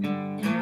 Mm-hmm.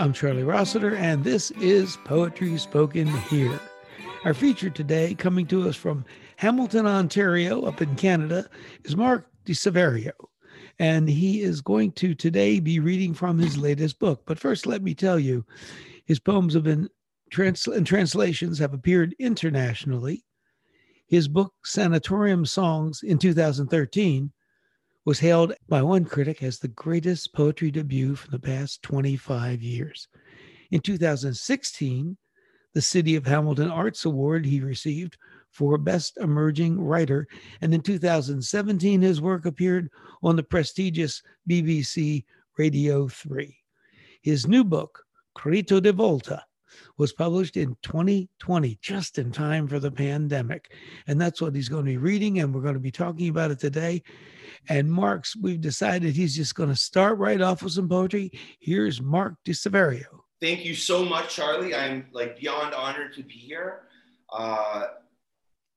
I'm Charlie Rossiter, and this is Poetry Spoken Here. Our feature today, coming to us from Hamilton, Ontario, up in Canada, is Mark Di Saverio. And he is going to today be reading from his latest book. But first, let me tell you, his poems have been trans- and translations have appeared internationally. His book, Sanatorium Songs, in 2013, was hailed by one critic as the greatest poetry debut from the past 25 years. In 2016, the City of Hamilton Arts Award he received for Best Emerging Writer. And in 2017, his work appeared on the prestigious BBC Radio 3. His new book, Crito di Volta, was published in 2020, just in time for the pandemic. And that's what he's going to be reading, and we're going to be talking about it today. And Mark's, we've decided he's just going to start right off with some poetry. Here's Mark Di Saverio. Thank you so much, Charlie. I'm like beyond honored to be here. Uh,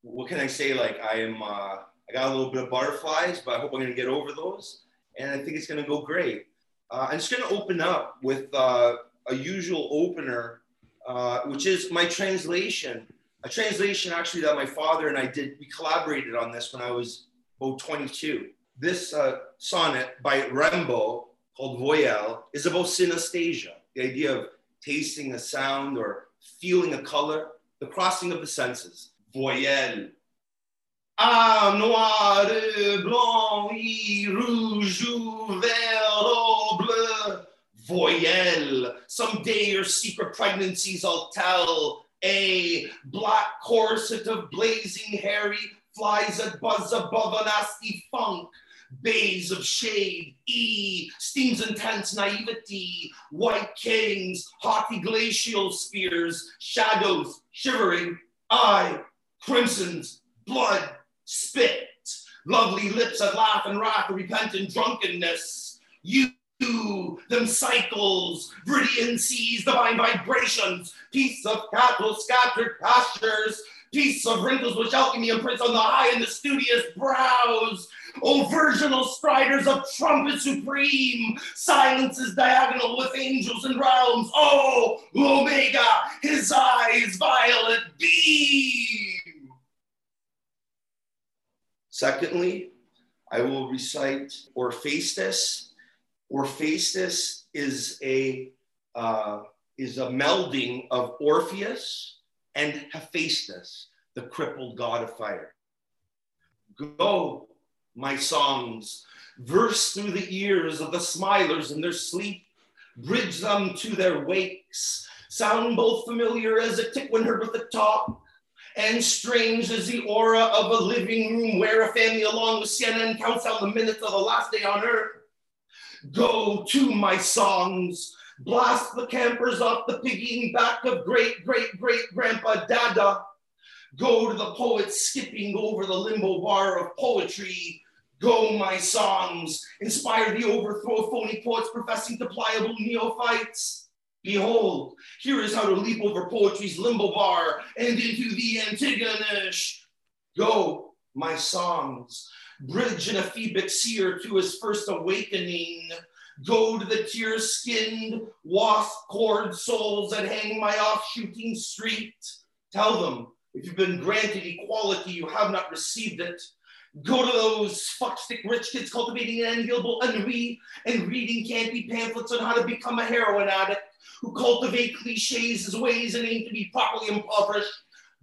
what can I say? Like I am, uh, I got a little bit of butterflies, but I hope I'm going to get over those. And I think it's going to go great. Uh, I'm just going to open up with uh, a usual opener, uh, which is my translation. A translation actually that my father and I did. We collaborated on this when I was about 22 this uh, sonnet by Rimbaud called Voyelle is about synesthesia, the idea of tasting a sound or feeling a color, the crossing of the senses. Voyelle. Ah, noir, blanc, rouge, vert, bleu. Voyelle. Someday your secret pregnancies I'll tell. A black corset of blazing hairy flies that buzz above a nasty funk bays of shade, E, steams intense naivety, white kings, haughty glacial spears, shadows, shivering, eye, crimsons, blood, spit, lovely lips that laugh and wrath, repentant drunkenness. You them cycles, viridian seas, divine vibrations, peace of cattle, scattered pastures, piece of wrinkles which alchemy imprints on the high and the studious brows. O virginal striders of trumpet supreme, silences diagonal with angels and realms. Oh, Omega, his eyes violet beam. Secondly, I will recite Orpheustus. Orpheustus is a uh, is a melding of Orpheus and Hephaestus, the crippled god of fire. Go, my songs, verse through the ears of the smilers in their sleep, bridge them to their wakes, sound both familiar as a tick when heard with a talk, and strange as the aura of a living room where a family along with CNN counts down the minutes of the last day on earth. Go to my songs, blast the campers off the piggying back of great great great grandpa Dada. Go to the poets skipping over the limbo bar of poetry. Go, my songs, inspire the overthrow of phony poets professing to pliable neophytes. Behold, here is how to leap over poetry's limbo bar and into the Antigonish. Go, my songs, bridge an ephebic seer to his first awakening. Go to the tear skinned, wasp cord souls that hang my offshooting street. Tell them, if you've been granted equality, you have not received it. Go to those fuckstick rich kids cultivating an enviable ennui and reading campy pamphlets on how to become a heroin addict who cultivate cliches as ways and aim to be properly impoverished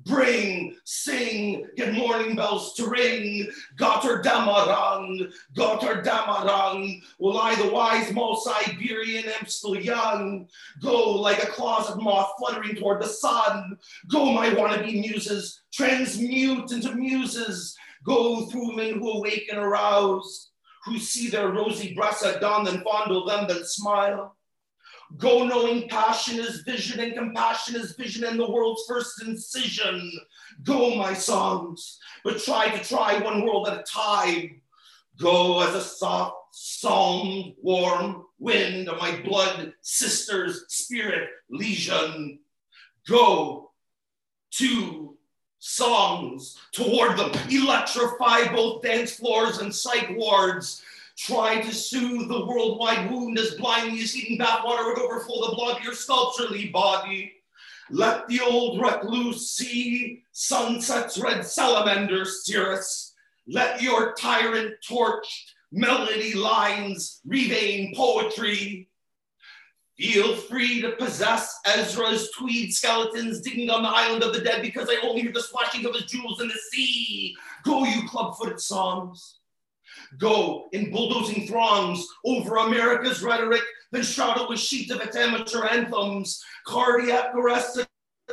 bring, sing, get morning bells to ring. Götterdämmerung, Götterdämmerung. Will I, the wise Mo Siberian, am still young? Go like a closet moth fluttering toward the sun. Go, my wannabe muses, transmute into muses. Go through men who awaken arouse, who see their rosy breasts at dawn, then fondle them, then smile. Go knowing passion is vision and compassion is vision and the world's first incision. Go, my songs, but try to try one world at a time. Go as a soft, psalm, warm wind of my blood, sister's spirit, legion. Go to songs toward them, electrify both dance floors and psych wards Try to soothe the worldwide wound as blindly as heating bathwater would overflow the blood of your sculpturally body. Let the old recluse see sunset's red salamander steer us. Let your tyrant torched melody lines revein poetry. Feel free to possess Ezra's tweed skeletons digging on the island of the dead because I only hear the splashing of his jewels in the sea. Go, you club footed songs go in bulldozing throngs over America's rhetoric, then shout it with sheets of its amateur anthems, cardiac arrest to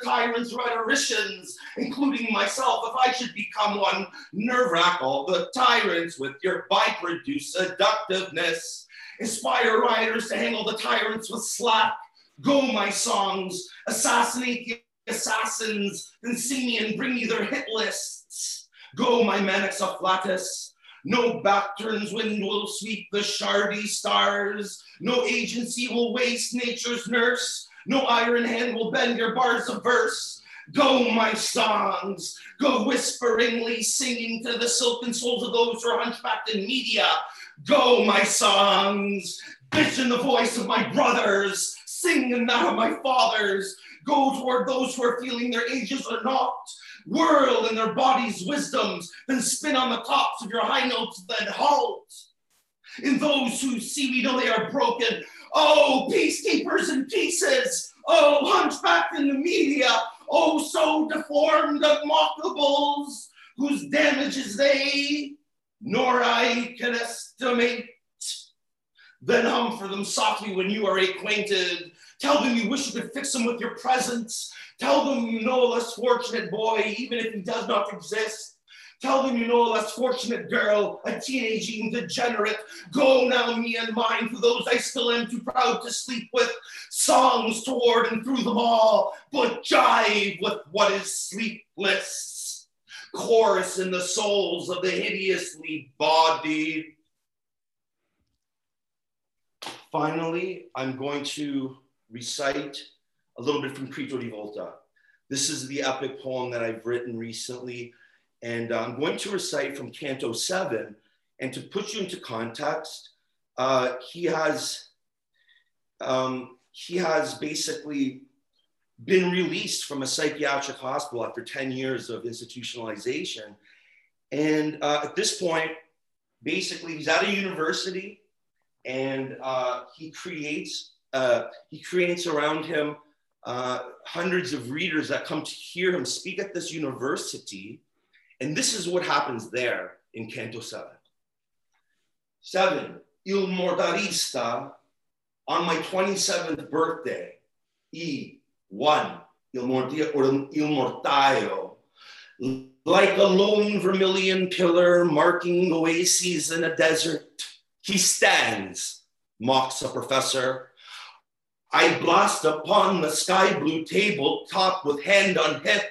tyrants, rhetoricians, including myself, if I should become one, nerve wrack all the tyrants with your by-produced seductiveness. Inspire writers to handle the tyrants with slack. Go, my songs, assassinate the assassins, then see me and bring me their hit lists. Go, my Manix of afflatus, no backturns wind will sweep the shardy stars. No agency will waste nature's nurse. No iron hand will bend your bars of verse. Go, my songs, go whisperingly singing to the silken souls of those who are hunchbacked in media. Go, my songs, bitch in the voice of my brothers, sing in that of my fathers. Go toward those who are feeling their ages are not. Whirl in their bodies' wisdoms, then spin on the tops of your high notes, then halt. In those who see we know they are broken, oh, peacekeepers in pieces, oh, hunchbacked in the media, oh, so deformed of mockables, whose damages they nor I can estimate. Then hum for them softly when you are acquainted. Tell them you wish you could fix them with your presence. Tell them you know a less fortunate boy, even if he does not exist. Tell them you know a less fortunate girl, a teenaging degenerate. Go now, me and mine, for those I still am too proud to sleep with. Songs toward and through them all, but jive with what is sleepless. Chorus in the souls of the hideously bodied. Finally, I'm going to recite a little bit from Crito di Volta. This is the epic poem that I've written recently, and I'm going to recite from Canto 7. And to put you into context, uh, he has um, he has basically been released from a psychiatric hospital after 10 years of institutionalization. And uh, at this point, basically, he's at a university and uh, he creates uh, he creates around him uh, hundreds of readers that come to hear him speak at this university. And this is what happens there in Canto 7. 7. Il Mortarista, on my 27th birthday, E, 1, Il, Mortia, or Il Mortaio, like a lone vermilion pillar marking oases in a desert, he stands, mocks a professor, I blast upon the sky blue table top with hand on hip.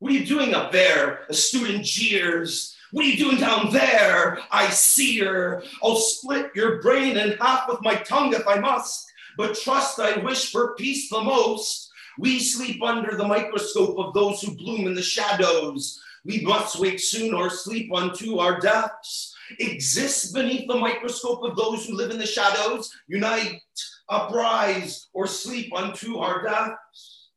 What are you doing up there? A student jeers. What are you doing down there? I sear. I'll split your brain in half with my tongue if I must, but trust I wish for peace the most. We sleep under the microscope of those who bloom in the shadows. We must wake soon or sleep unto our deaths. Exist beneath the microscope of those who live in the shadows. Unite uprise or sleep unto our deaths.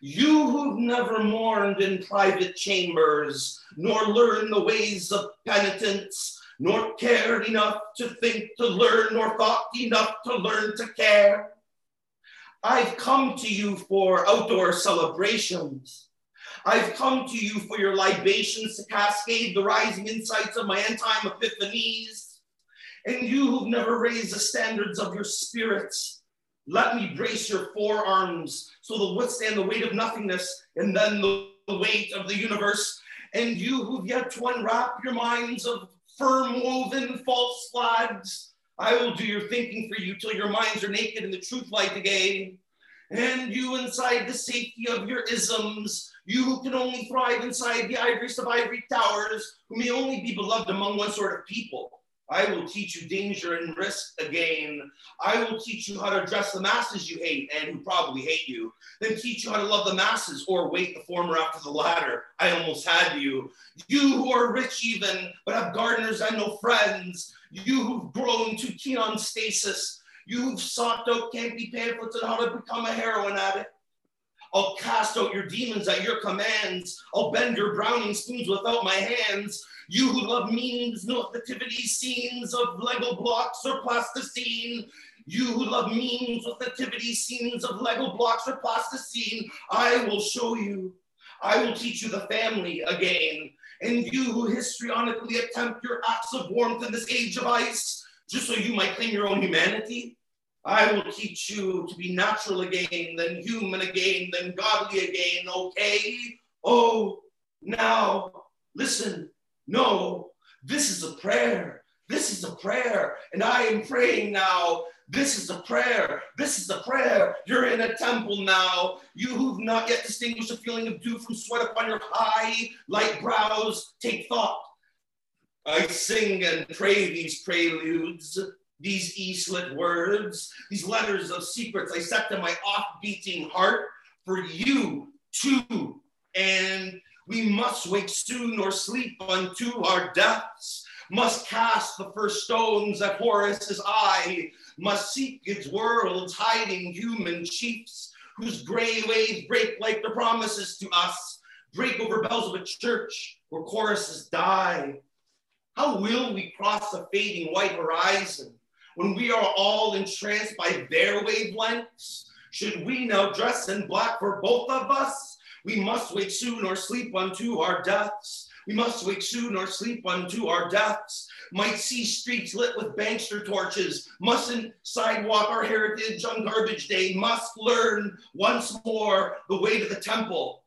You who've never mourned in private chambers, nor learned the ways of penitence, nor cared enough to think to learn, nor thought enough to learn to care. I've come to you for outdoor celebrations. I've come to you for your libations to cascade the rising insights of my end time epiphanies. And you who've never raised the standards of your spirits, let me brace your forearms so they'll withstand the weight of nothingness and then the weight of the universe. And you who've yet to unwrap your minds of firm woven false flags, I will do your thinking for you till your minds are naked in the truth light again. And you inside the safety of your isms, you who can only thrive inside the ivories of ivory towers, who may only be beloved among one sort of people. I will teach you danger and risk again. I will teach you how to address the masses you hate and who probably hate you. Then teach you how to love the masses or wait the former after the latter. I almost had you. You who are rich even, but have gardeners and no friends. You who've grown too keen on stasis. You who've sought out campy pamphlets on how to become a heroin addict. I'll cast out your demons at your commands. I'll bend your browning spoons without my hands. You who love memes, no nativity scenes of Lego blocks or plasticine. You who love memes with nativity scenes of Lego blocks or plasticine, I will show you. I will teach you the family again. And you who histrionically attempt your acts of warmth in this age of ice, just so you might claim your own humanity, I will teach you to be natural again, then human again, then godly again, okay? Oh, now listen. No, this is a prayer. This is a prayer. And I am praying now. This is a prayer. This is a prayer. You're in a temple now. You who've not yet distinguished the feeling of dew from sweat upon your high, light brows, take thought. I sing and pray these preludes, these e-slit words, these letters of secrets I set to my off-beating heart for you too. And we must wake soon or sleep unto our deaths, must cast the first stones at Horus's eye, must seek its worlds hiding human chiefs, whose gray waves break like the promises to us, break over bells of a church where choruses die. How will we cross the fading white horizon when we are all entranced by their wavelengths? Should we now dress in black for both of us? We must wake soon or sleep unto our deaths. We must wake soon or sleep unto our deaths. Might see streets lit with bankster torches. Mustn't sidewalk our heritage on garbage day. Must learn once more the way to the temple.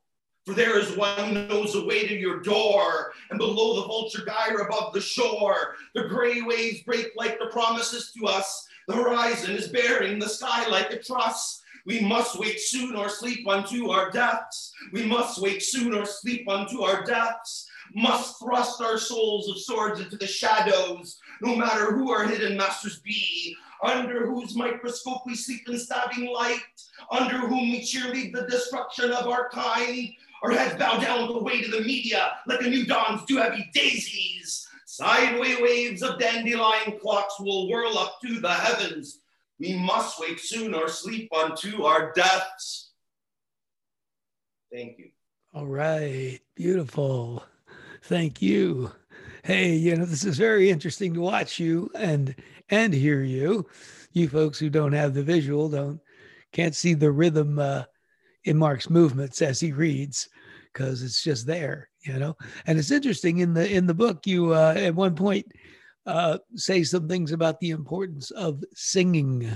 For there is one who knows the way to your door, and below the vulture gyre above the shore, the gray waves break like the promises to us. The horizon is bearing the sky like a truss. We must wake soon or sleep unto our deaths. We must wake soon or sleep unto our deaths. Must thrust our souls of swords into the shadows, no matter who our hidden masters be, under whose microscope we sleep in stabbing light, under whom we cheerlead the destruction of our kind. Our heads bow down the weight of the media, like the new dawn's do heavy daisies. Sideway waves of dandelion clocks will whirl up to the heavens we must wake soon or sleep unto our deaths. Thank you. All right. Beautiful. Thank you. Hey, you know, this is very interesting to watch you and and hear you. You folks who don't have the visual don't can't see the rhythm uh, in Mark's movements as he reads because it's just there, you know. And it's interesting in the in the book you uh, at one point uh, say some things about the importance of singing.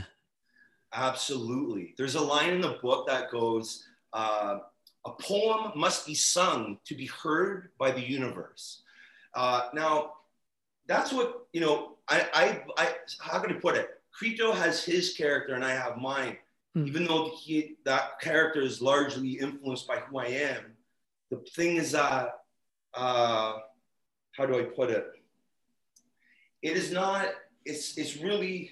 Absolutely. There's a line in the book that goes, uh, a poem must be sung to be heard by the universe. Uh, now, that's what, you know, I, I, I, how can I put it? Crito has his character and I have mine. Mm. Even though he, that character is largely influenced by who I am, the thing is that, uh, how do I put it? it is not it's it's really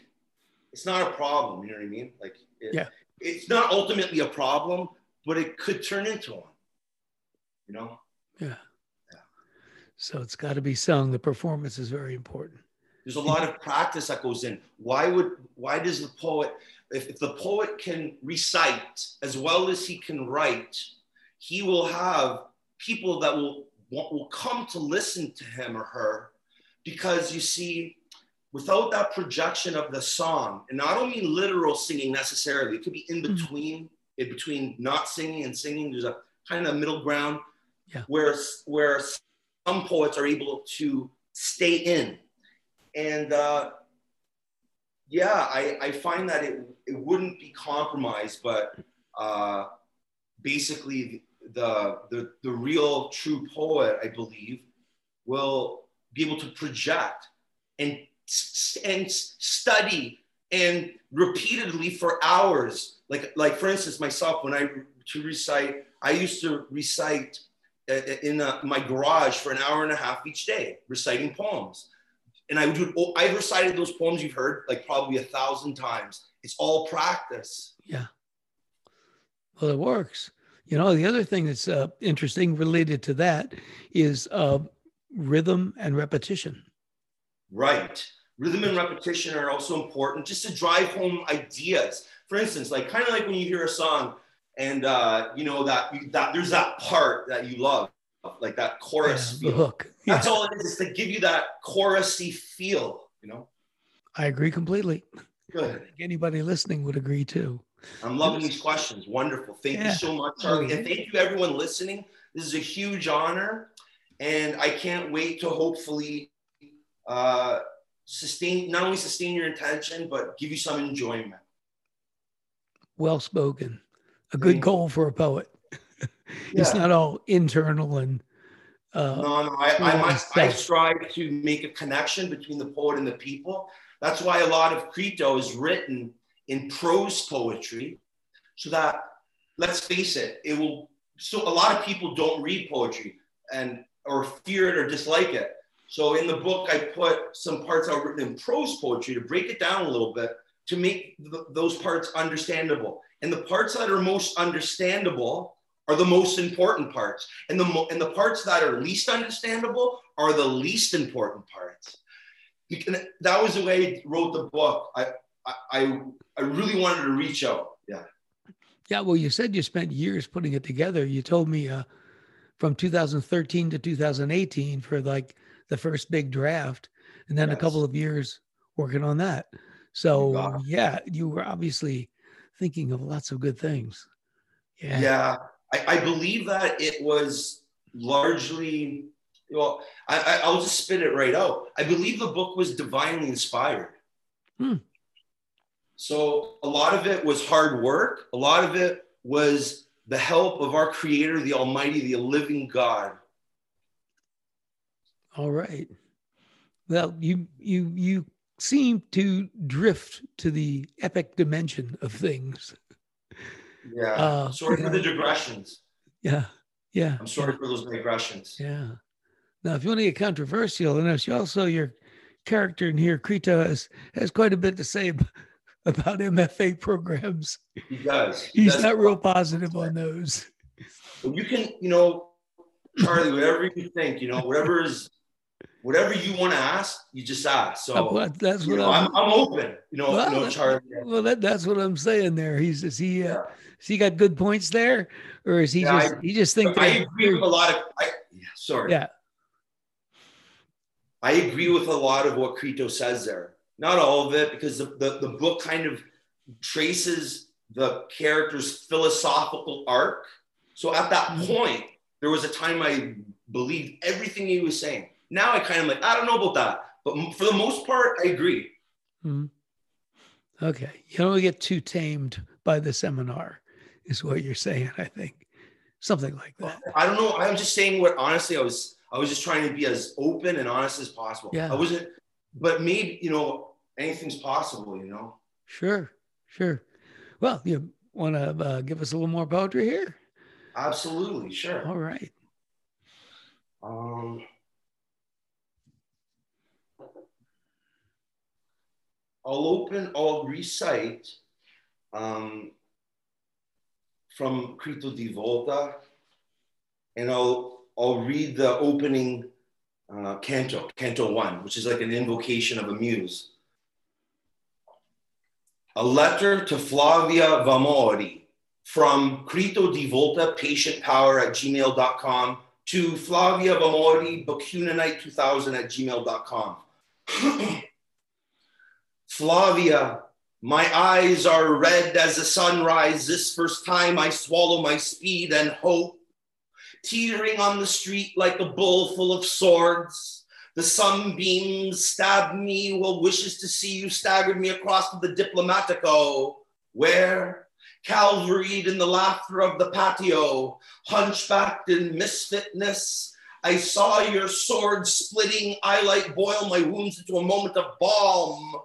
it's not a problem you know what i mean like it, yeah it's not ultimately a problem but it could turn into one you know? Yeah. Yeah. So it's got to be sung the performance is very important. There's a lot of practice that goes in. Why would why does the poet if, if the poet can recite as well as he can write, he will have people that will will come to listen to him or her because you see without that projection of the song and i don't mean literal singing necessarily it could be in mm-hmm. Between between not singing and singing there's a kind of middle ground yeah. where where some poets are able to stay in and uh, yeah I, I find that it, it wouldn't be compromised but uh, basically the, the, the real true poet, I believe, will be able to project and, and study and repeatedly for hours. Like, like for instance, myself, when I to recite, I used to recite uh, uh, in a, my garage for an hour and a half each day, reciting poems. And I would do, oh, I've recited those poems you've heard like probably a thousand times. It's all practice. Yeah. Well, it works. You know, the other thing that's uh, interesting related to that is uh, rhythm and repetition. Right. Rhythm and repetition are also important just to drive home ideas. For instance, like kind of like when you hear a song and uh, you know that, you, that there's that part that you love, like that chorus yeah, hook. That's all it is, is to give you that chorusy feel, you know? I agree completely. Good. anybody listening would agree too. I'm loving these questions. Wonderful. Thank yeah. you so much, Charlie. And thank you, everyone listening. This is a huge honor. And I can't wait to hopefully uh, sustain, not only sustain your intention, but give you some enjoyment. Well spoken. A good goal for a poet. it's yeah. not all internal and. Uh, no, no, I, I, must, I strive to make a connection between the poet and the people. That's why a lot of Crito is written in prose poetry so that let's face it it will so a lot of people don't read poetry and or fear it or dislike it so in the book i put some parts are written in prose poetry to break it down a little bit to make th- those parts understandable and the parts that are most understandable are the most important parts and the mo- and the parts that are least understandable are the least important parts that was the way I wrote the book I, I, I really wanted to reach out. Yeah. Yeah. Well, you said you spent years putting it together. You told me uh, from 2013 to 2018 for like the first big draft, and then yes. a couple of years working on that. So yeah, you were obviously thinking of lots of good things. Yeah. Yeah. I, I believe that it was largely well, I, I, will just spit it right out. I believe the book was divinely inspired. Hmm. So a lot of it was hard work. A lot of it was the help of our creator, the almighty, the living God. All right. Well, you you you seem to drift to the epic dimension of things. Yeah. Uh, sorry for the digressions. Yeah. Yeah. I'm sorry yeah. for those digressions. Yeah. Now, if you want to get controversial, and also your character in here, Crito, has, has quite a bit to say about MFA programs. He does. He He's does not real positive on those. you can, you know, Charlie, whatever you think, you know, whatever is, whatever you want to ask, you just ask. So well, that's what know, I'm, I'm, open. You know, well, you know, Charlie. Well, that, that's what I'm saying. There, he's is he uh, has he got good points there, or is he yeah, just I, he just think? I agree with a lot of. I, sorry. Yeah. I agree with a lot of what Crito says there not all of it, because the, the, the book kind of traces the character's philosophical arc. So at that mm-hmm. point, there was a time I believed everything he was saying. Now I kind of like, I don't know about that. But for the most part, I agree. Mm-hmm. Okay. You don't get too tamed by the seminar, is what you're saying, I think. Something like that. I don't know. I'm just saying what honestly I was I was just trying to be as open and honest as possible. Yeah. I wasn't but maybe you know anything's possible you know sure sure well you want to uh, give us a little more poetry here absolutely sure all right um I'll open, I'll recite um, from Crito di Volta, and I'll, I'll read the opening uh, canto, canto one, which is like an invocation of a muse. A letter to Flavia Vamori from Crito di Volta, patientpower at gmail.com to Flavia Vamori, Bacunanite2000 at gmail.com. Flavia, my eyes are red as the sunrise. This first time I swallow my speed and hope. Teetering on the street like a bull full of swords. The sunbeams stabbed me while wishes to see you staggered me across to the Diplomatico, where, calvaried in the laughter of the patio, hunchbacked in misfitness, I saw your sword splitting I eyelight boil my wounds into a moment of balm.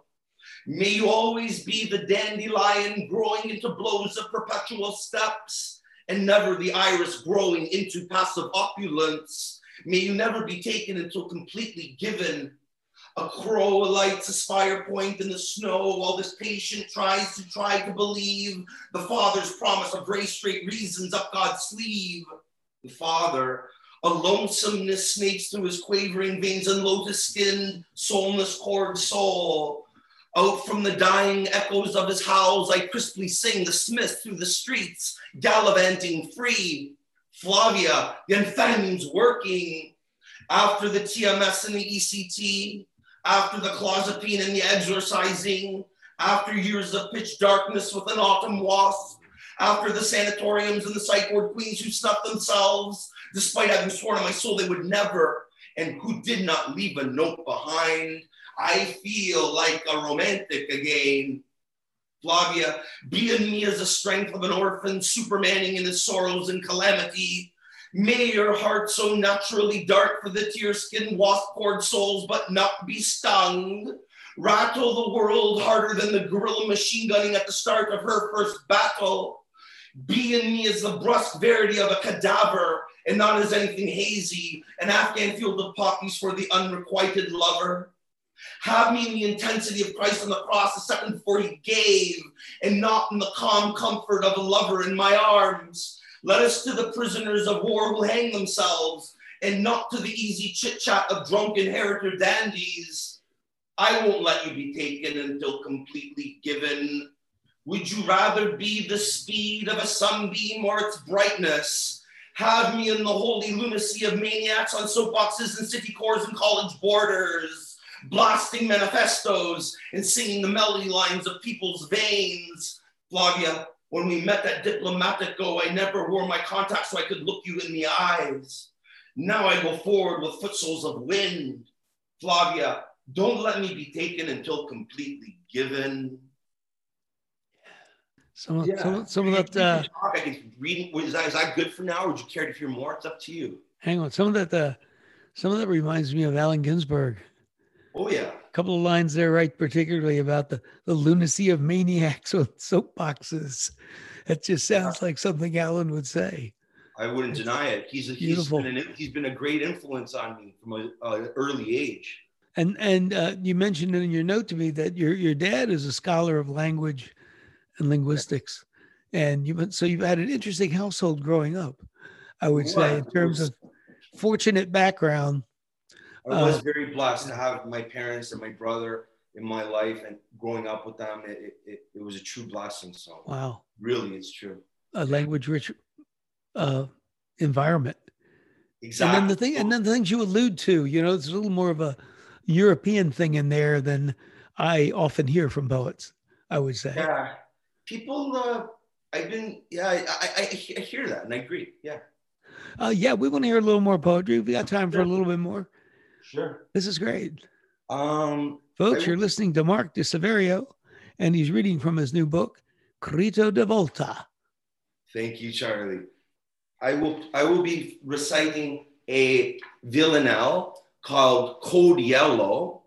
May you always be the dandelion growing into blows of perpetual steps, and never the iris growing into passive opulence. May you never be taken until completely given. A crow alights a spire point in the snow while this patient tries to try to believe the father's promise of gray straight reasons up God's sleeve. The father, a lonesomeness snakes through his quavering veins and lotus skinned, soulless cord soul. Out from the dying echoes of his howls, I crisply sing the smith through the streets, gallivanting free. Flavia, the amphetamines working. After the TMS and the ECT, after the clozapine and the exorcising, after years of pitch darkness with an autumn wasp, after the sanatoriums and the psych ward queens who snuffed themselves, despite having sworn on my soul they would never, and who did not leave a note behind. I feel like a romantic again. Flavia, be in me as the strength of an orphan, supermaning in his sorrows and calamity. May your heart so naturally dark for the tear skinned wasp poured souls, but not be stung. Rattle the world harder than the guerrilla machine gunning at the start of her first battle. Be in me as the brusque verity of a cadaver and not as anything hazy, an Afghan field of poppies for the unrequited lover. Have me in the intensity of Christ on the cross a second before he gave, and not in the calm comfort of a lover in my arms. Let us to the prisoners of war who hang themselves, and not to the easy chit chat of drunken heritor dandies. I won't let you be taken until completely given. Would you rather be the speed of a sunbeam or its brightness? Have me in the holy lunacy of maniacs on soapboxes and city cores and college borders blasting manifestos and singing the melody lines of people's veins. Flavia, when we met at Diplomatico, I never wore my contacts so I could look you in the eyes. Now I go forward with footsoles of wind. Flavia, don't let me be taken until completely given. Some, yeah. some, some of that. Uh, I can read. Is that, is that good for now, or would you care to hear more? It's up to you. Hang on. Some of that. Uh, some of that reminds me of Allen Ginsberg. Oh yeah. A couple of lines there, right? Particularly about the, the lunacy of maniacs with soapboxes. That just sounds like something Allen would say. I wouldn't deny it. He's a, he's been, an, he's been a great influence on me from an early age. And and uh, you mentioned in your note to me that your your dad is a scholar of language and linguistics, and you so you've had an interesting household growing up. I would say in terms of fortunate background I was uh, very blessed to have my parents and my brother in my life and growing up with them. It, it, it was a true blessing. So, wow, really, it's true. A language rich uh, environment. Exactly. And then the thing, and then the things you allude to, you know, it's a little more of a European thing in there than I often hear from poets. I would say. Yeah, people. Uh, I've been. Yeah, I, I, I hear that and I agree. Yeah. Uh, yeah, we want to hear a little more poetry. We got time for a little bit more. Sure. This is great. Um, Folks, you're listening to Mark Di Saverio, and he's reading from his new book, Crito di Volta. Thank you, Charlie. I will I will be reciting a villanelle called Code Yellow,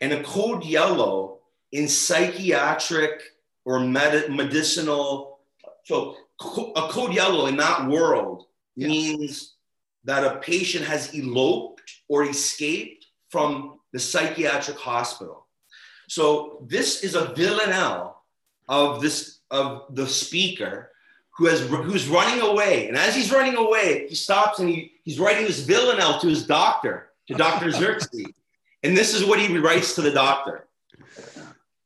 and a code yellow in psychiatric or med- medicinal. So a code yellow in that world yes. means that a patient has eloped or escaped from the psychiatric hospital. So this is a villanelle of this of the speaker who has who's running away. And as he's running away, he stops and he, he's writing this villanelle to his doctor, to Dr. Xerxes. and this is what he writes to the doctor.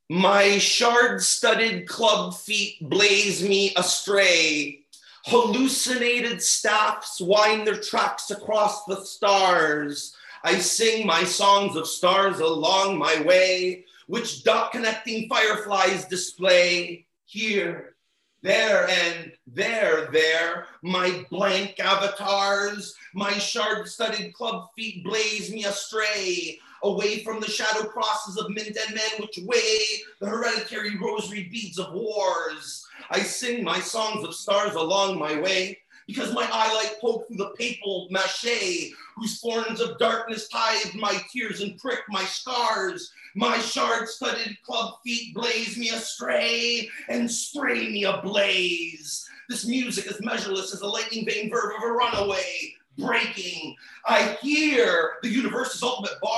My shard studded club feet blaze me astray. Hallucinated staffs wind their tracks across the stars. I sing my songs of stars along my way, which dot connecting fireflies display. Here, there, and there, there, my blank avatars, my shard studded club feet blaze me astray away from the shadow crosses of men and men which weigh the hereditary rosary beads of wars. I sing my songs of stars along my way because my eyelight poke through the papal mache, whose thorns of darkness tithe my tears and prick my scars. My shard-studded club feet blaze me astray and spray me ablaze. This music is measureless as the lightning vein verve of a runaway breaking. I hear the universe's ultimate bars.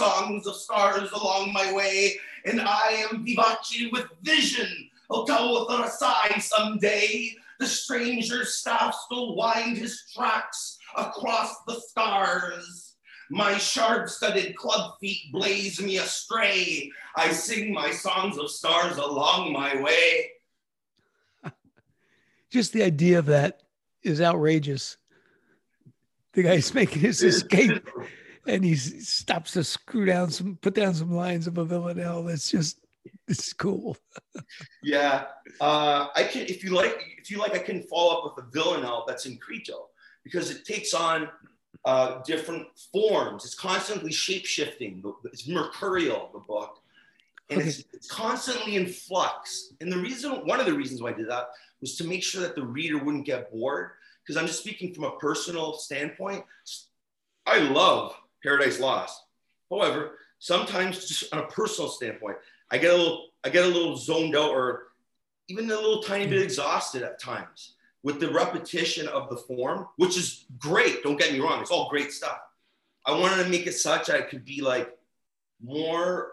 I sing my songs of stars along my way, and I am Vivace with vision. I'll go with a sigh someday. The stranger's staff still wind his tracks across the stars. My sharp studded club feet blaze me astray. I sing my songs of stars along my way. Just the idea of that is outrageous. The guy's making his escape and he stops to screw down some, put down some lines of a villanelle. That's just, it's cool. yeah. Uh, I can, if you like, if you like, I can follow up with a villanelle that's in Crito because it takes on uh, different forms. It's constantly shape shifting. It's mercurial, the book. And okay. it's, it's constantly in flux. And the reason, one of the reasons why I did that was to make sure that the reader wouldn't get bored. Because I'm just speaking from a personal standpoint. I love Paradise Lost. However, sometimes just on a personal standpoint, I get a little, I get a little zoned out or even a little tiny bit mm-hmm. exhausted at times with the repetition of the form, which is great. Don't get me wrong; it's all great stuff. I wanted to make it such I could be like more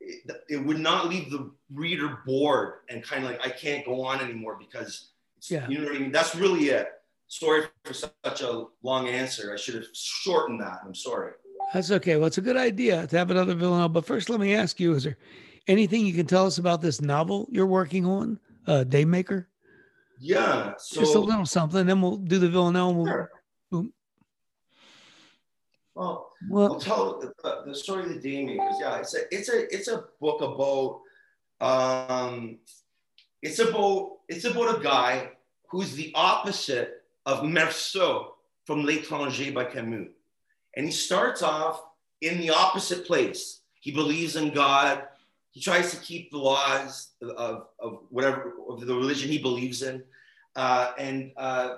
it, it would not leave the reader bored and kind of like I can't go on anymore because yeah. you know what I mean. That's really it. Sorry for such a long answer. I should have shortened that. I'm sorry. That's okay. Well, it's a good idea to have another Villanelle. But first, let me ask you: Is there anything you can tell us about this novel you're working on, uh, Daymaker? Yeah, so, just a little something. Then we'll do the Villanelle. We'll, sure. Boom. Well, well, I'll tell the, the story of the Daymakers. Yeah, it's a it's a it's a book about um, it's about it's about a guy who's the opposite of Meursault from L'étranger by Camus, and he starts off in the opposite place. He believes in God. He tries to keep the laws of, of whatever of the religion he believes in, uh, and uh,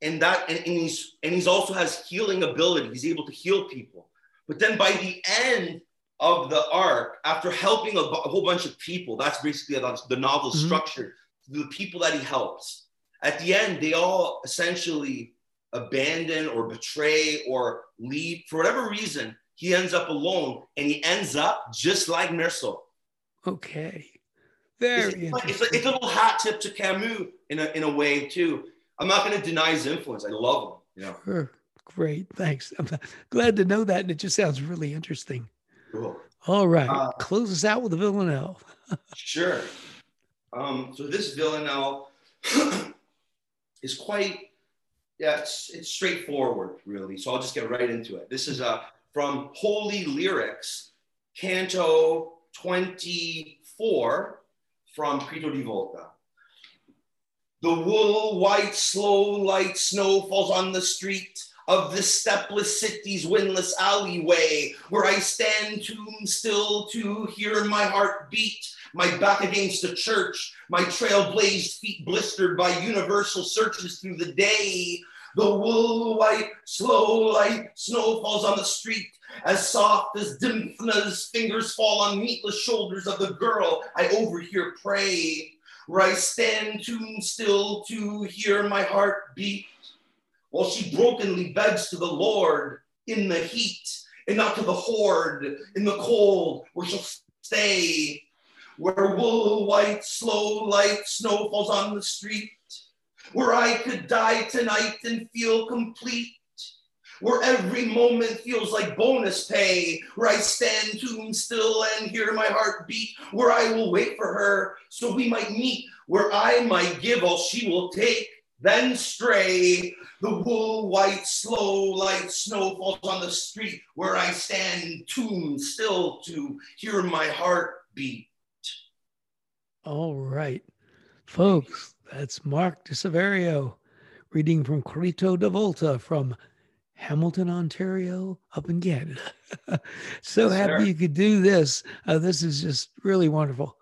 and that and, and he's and he's also has healing ability he's able to heal people but then by the end of the arc after helping a, a whole bunch of people that's basically the, the novel mm-hmm. structure the people that he helps at the end they all essentially abandon or betray or leave for whatever reason he ends up alone and he ends up just like Meursault. Okay. Very it's, it's, it's, a little hat tip to Camus in a, in a way too. I'm not going to deny his influence. I love him. You know? Sure. Great. Thanks. I'm glad to know that. And it just sounds really interesting. Cool. All right. Uh, Close us out with a villanelle. sure. Um, so this villanelle is quite, yeah, it's, it's straightforward, really. So I'll just get right into it. This is uh, from Holy Lyrics, Canto 24 from Crito di Volta. The wool white, slow light snow falls on the street of this stepless city's windless alleyway, where I stand tomb still to hear my heart beat, my back against the church, my trail-blazed feet blistered by universal searches through the day. The wool white, slow light snow falls on the street, as soft as Dymphna's fingers fall on meatless shoulders of the girl I overhear pray. Where I stand tuned still to hear my heart beat, while she brokenly begs to the Lord in the heat, and not to the horde in the cold, where she'll stay, where wool white, slow light snow falls on the street, where I could die tonight and feel complete, where every moment feels like bonus pay, where I stand tuned still and hear my heart beat, where I will wait for her so we might meet, where I might give all she will take, then stray. The wool white, slow light snow falls on the street, where I stand tuned still to hear my heart beat. All right, folks, that's Mark Di Saverio reading from Crito di Volta from Hamilton, Ontario, up in Canada. so Yes, happy sir. you could do this. Uh, this is just really wonderful.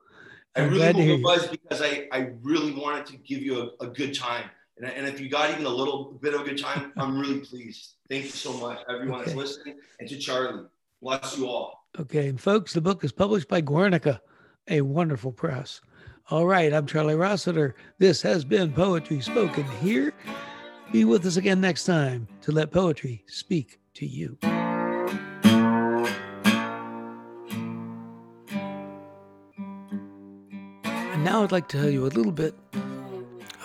I I'm really glad to hope hear it was because I, I really wanted to give you a, a good time. And, and if you got even a little bit of a good time, I'm really pleased. Thank you so much, everyone that's listening, and to Charlie. Bless you all. Okay, and folks, the book is published by Guernica, a wonderful press. All right, I'm Charlie Rossiter. This has been Poetry Spoken Here. Be with us again next time to let poetry speak to you. And now I'd like to tell you a little bit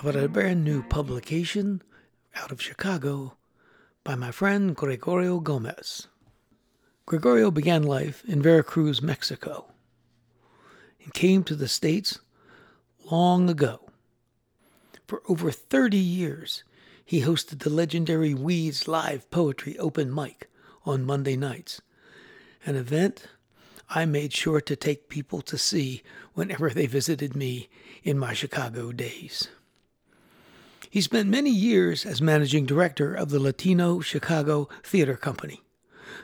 about a brand new publication out of Chicago by my friend Gregorio Gomez. Gregorio began life in Veracruz, Mexico, and came to the States long ago. For over 30 years, he hosted the legendary Weeds Live Poetry Open Mic on Monday nights, an event I made sure to take people to see whenever they visited me in my Chicago days. He spent many years as managing director of the Latino Chicago Theater Company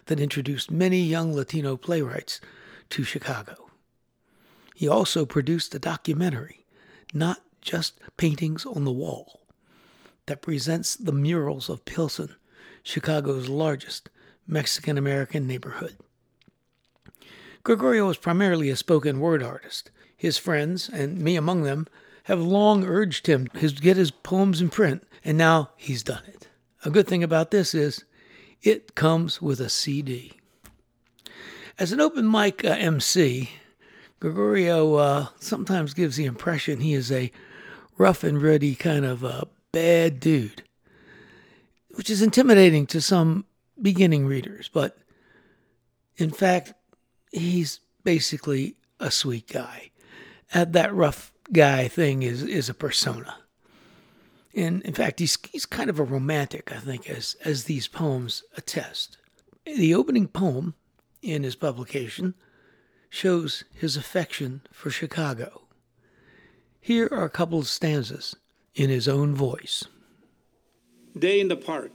that introduced many young Latino playwrights to Chicago. He also produced a documentary, Not Just Paintings on the Wall, that presents the murals of Pilsen, Chicago's largest Mexican American neighborhood. Gregorio is primarily a spoken word artist. His friends, and me among them, have long urged him to get his poems in print, and now he's done it. A good thing about this is it comes with a CD. As an open mic uh, MC, Gregorio uh, sometimes gives the impression he is a rough and ready kind of a bad dude, which is intimidating to some beginning readers, but in fact, he's basically a sweet guy. That rough guy thing is is a persona. And in fact, he's he's kind of a romantic, I think, as as these poems attest. The opening poem in his publication shows his affection for Chicago. Here are a couple of stanzas in his own voice. day in the park.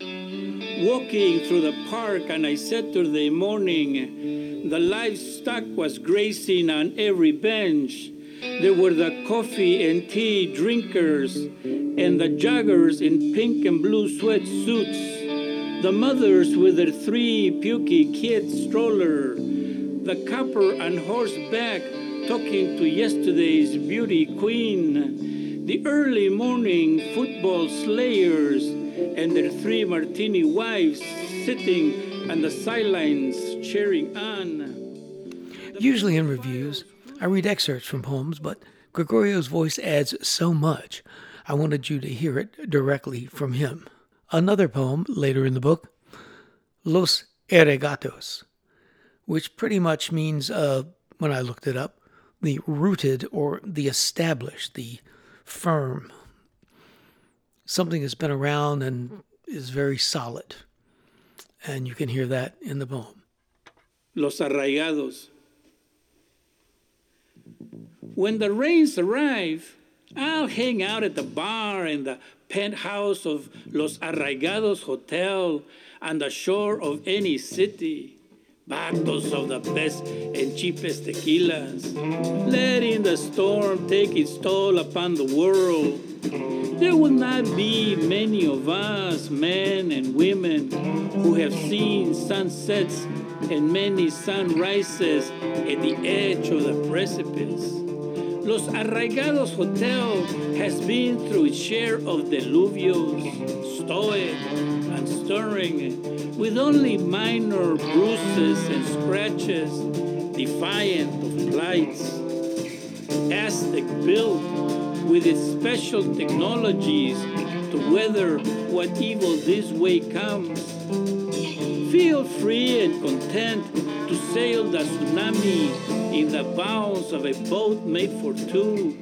Walking through the park, and I said to the morning, the livestock was grazing on every bench. There were the coffee and tea drinkers, and the joggers in pink and blue sweatsuits, the mothers with their three pukey kids stroller, the copper on horseback talking to yesterday's beauty queen, the early morning football slayers and their three martini wives sitting on the sidelines cheering on. Usually in reviews, I read excerpts from poems, but Gregorio's voice adds so much, I wanted you to hear it directly from him. Another poem later in the book, Los Arraigados, which pretty much means, uh, when I looked it up, the rooted or the established, the firm, something that's been around and is very solid. And you can hear that in the poem. Los arraigados. When the rains arrive, I'll hang out at the bar in the penthouse of Los Arraigados Hotel on the shore of any city. Bottles of the best and cheapest tequilas, letting the storm take its toll upon the world. There will not be many of us, men and women, who have seen sunsets and many sunrises at the edge of the precipice. Los Arraigados Hotel has been through its share of deluvios, stoic and stirring, with only minor bruises and scratches, defiant of blights. Aztec built with its special technologies to weather what evil this way comes. Feel free and content to sail the tsunami in the bows of a boat made for two,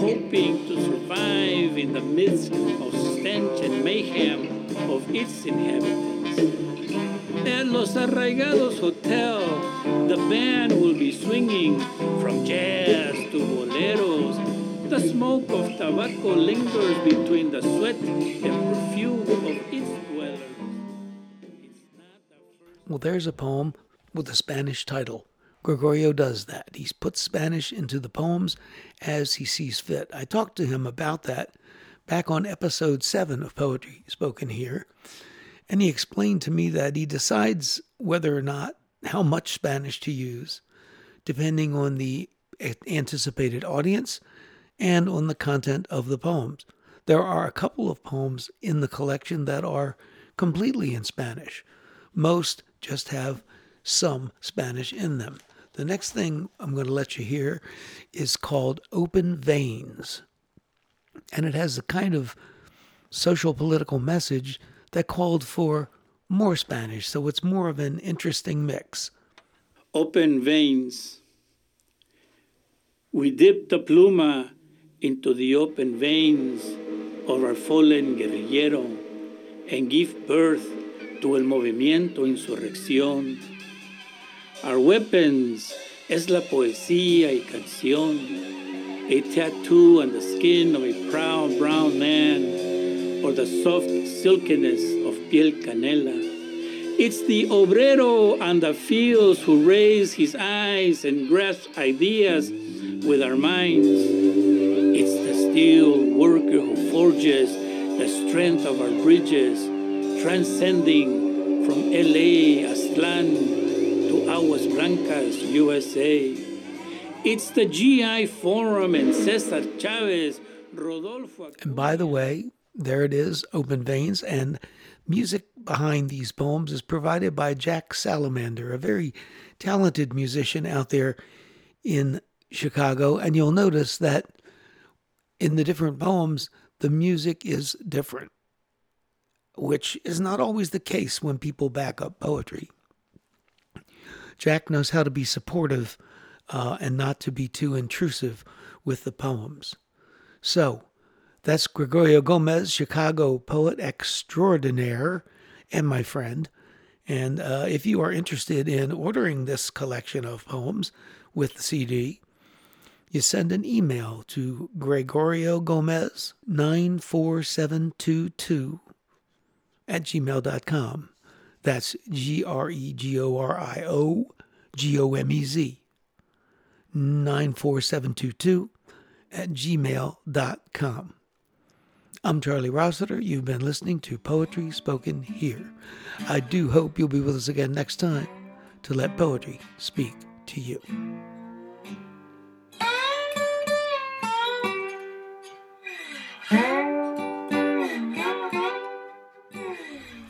hoping to survive in the midst of stench and mayhem of its inhabitants. At Los Arraigados Hotel, the band will be swinging from jazz to boleros. The smoke of tobacco lingers between the sweat and perfume of its dwellers. Well, there's a poem with a Spanish title. Gregorio does that. He puts Spanish into the poems as he sees fit. I talked to him about that back on episode 7 of Poetry Spoken Here, and he explained to me that he decides whether or not how much Spanish to use, depending on the anticipated audience and on the content of the poems. There are a couple of poems in the collection that are completely in Spanish. Most just have some Spanish in them. The next thing I'm going to let you hear is called Open Veins. And it has a kind of social political message that called for more Spanish, so it's more of an interesting mix. Open veins. We dip the pluma into the open veins of our fallen guerrillero and give birth to el movimiento insurrección. Our weapons es la poesía y canción, a tattoo on the skin of a proud brown man, or the soft silkiness of piel canela. It's the obrero on the fields who raise his eyes and grasp ideas with our minds. It's the steel worker who forges the strength of our bridges, transcending from LA, Aztlan, Aguas Blancas, USA. It's the GI Forum and Cesar Chavez, Rodolfo. And by the way, there it is, Open Veins, and music behind these poems is provided by Jack Salamander, a very talented musician out there in Chicago. And you'll notice that in the different poems, the music is different, which is not always the case when people back up poetry. Jack knows how to be supportive uh, and not to be too intrusive with the poems. So, that's Gregorio Gomez, Chicago poet extraordinaire, and my friend. And uh, if you are interested in ordering this collection of poems with the CD, you send an email to Gregorio Gomez 94722 at gmail.com. That's G R E G O R I O G O M E Z 94722 at gmail.com. I'm Charlie Rossiter. You've been listening to Poetry Spoken Here. I do hope you'll be with us again next time to let poetry speak to you.